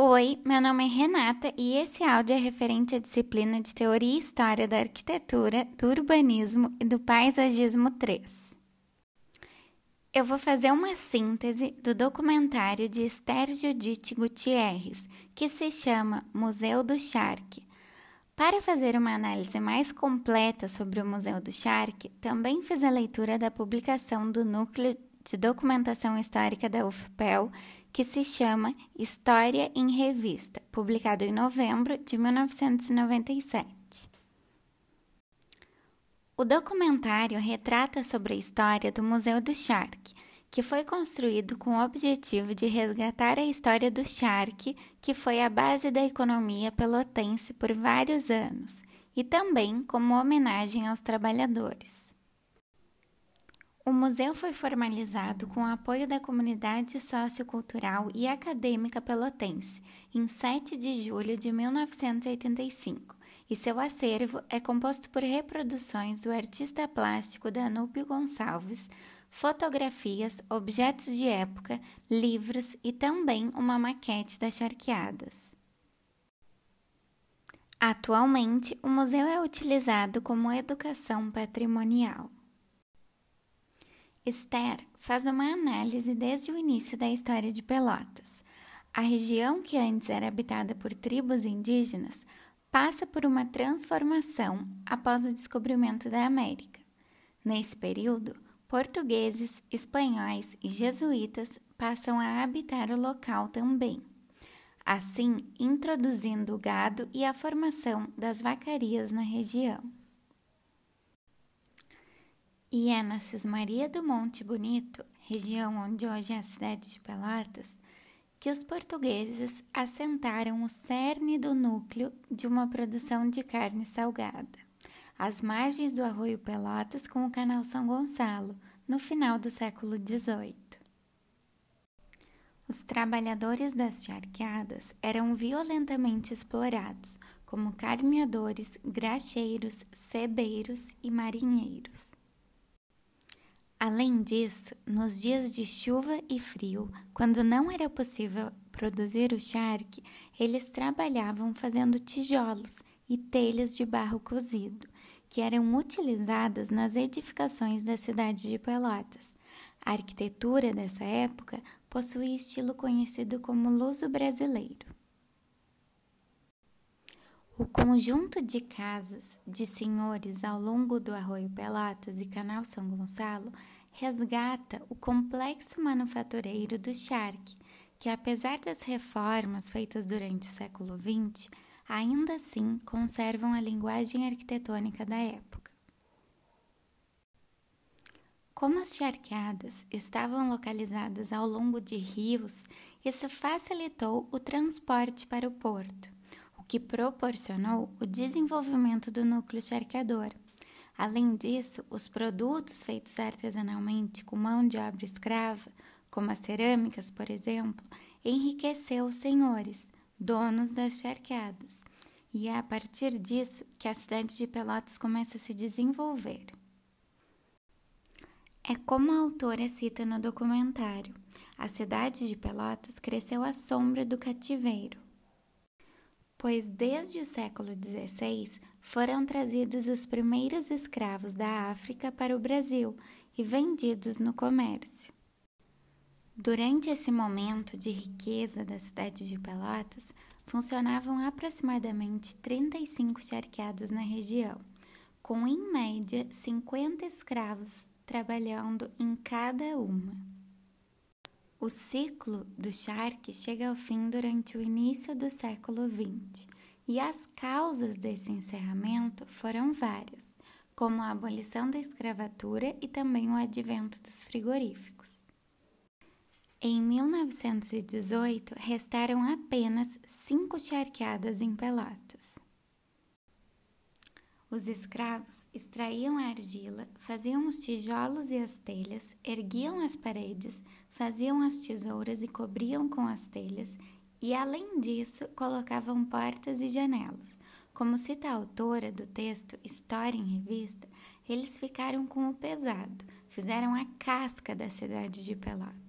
Oi, meu nome é Renata e esse áudio é referente à disciplina de Teoria e História da Arquitetura, do Urbanismo e do Paisagismo 3. Eu vou fazer uma síntese do documentário de Esther Judite Gutierrez, que se chama Museu do Charque. Para fazer uma análise mais completa sobre o Museu do Charque, também fiz a leitura da publicação do Núcleo de Documentação Histórica da UFPEL que se chama História em Revista, publicado em novembro de 1997. O documentário retrata sobre a história do Museu do Charque, que foi construído com o objetivo de resgatar a história do charque, que foi a base da economia pelotense por vários anos, e também como homenagem aos trabalhadores. O museu foi formalizado com o apoio da comunidade sociocultural e acadêmica pelotense em 7 de julho de 1985, e seu acervo é composto por reproduções do artista plástico Danúbio Gonçalves, fotografias, objetos de época, livros e também uma maquete das charqueadas. Atualmente, o museu é utilizado como educação patrimonial. Esther faz uma análise desde o início da história de Pelotas. A região que antes era habitada por tribos indígenas passa por uma transformação após o descobrimento da América. Nesse período, portugueses, espanhóis e jesuítas passam a habitar o local também, assim introduzindo o gado e a formação das vacarias na região. E é na Cismaria do Monte Bonito, região onde hoje é a cidade de Pelotas, que os portugueses assentaram o cerne do núcleo de uma produção de carne salgada, às margens do arroio Pelotas com o canal São Gonçalo, no final do século XVIII. Os trabalhadores das charqueadas eram violentamente explorados, como carneadores, graxeiros, cebeiros e marinheiros. Além disso, nos dias de chuva e frio, quando não era possível produzir o charque, eles trabalhavam fazendo tijolos e telhas de barro cozido, que eram utilizadas nas edificações da cidade de Pelotas. A arquitetura dessa época possuía estilo conhecido como luso brasileiro. O conjunto de casas de senhores ao longo do Arroio Pelotas e Canal São Gonçalo resgata o complexo manufatureiro do charque, que apesar das reformas feitas durante o século XX, ainda assim conservam a linguagem arquitetônica da época. Como as charqueadas estavam localizadas ao longo de rios, isso facilitou o transporte para o porto que proporcionou o desenvolvimento do núcleo charqueador. Além disso, os produtos feitos artesanalmente com mão de obra escrava, como as cerâmicas, por exemplo, enriqueceu os senhores, donos das charqueadas. E é a partir disso que a cidade de Pelotas começa a se desenvolver. É como a autora cita no documentário: a cidade de Pelotas cresceu à sombra do cativeiro pois desde o século XVI foram trazidos os primeiros escravos da África para o Brasil e vendidos no comércio. Durante esse momento de riqueza da cidade de Pelotas, funcionavam aproximadamente 35 charqueadas na região, com em média 50 escravos trabalhando em cada uma. O ciclo do charque chega ao fim durante o início do século XX, e as causas desse encerramento foram várias, como a abolição da escravatura e também o advento dos frigoríficos. Em 1918, restaram apenas cinco charqueadas em Pelotas. Os escravos extraíam a argila, faziam os tijolos e as telhas, erguiam as paredes, faziam as tesouras e cobriam com as telhas, e além disso colocavam portas e janelas. Como cita a autora do texto História em Revista, eles ficaram com o pesado, fizeram a casca da cidade de Pelotas.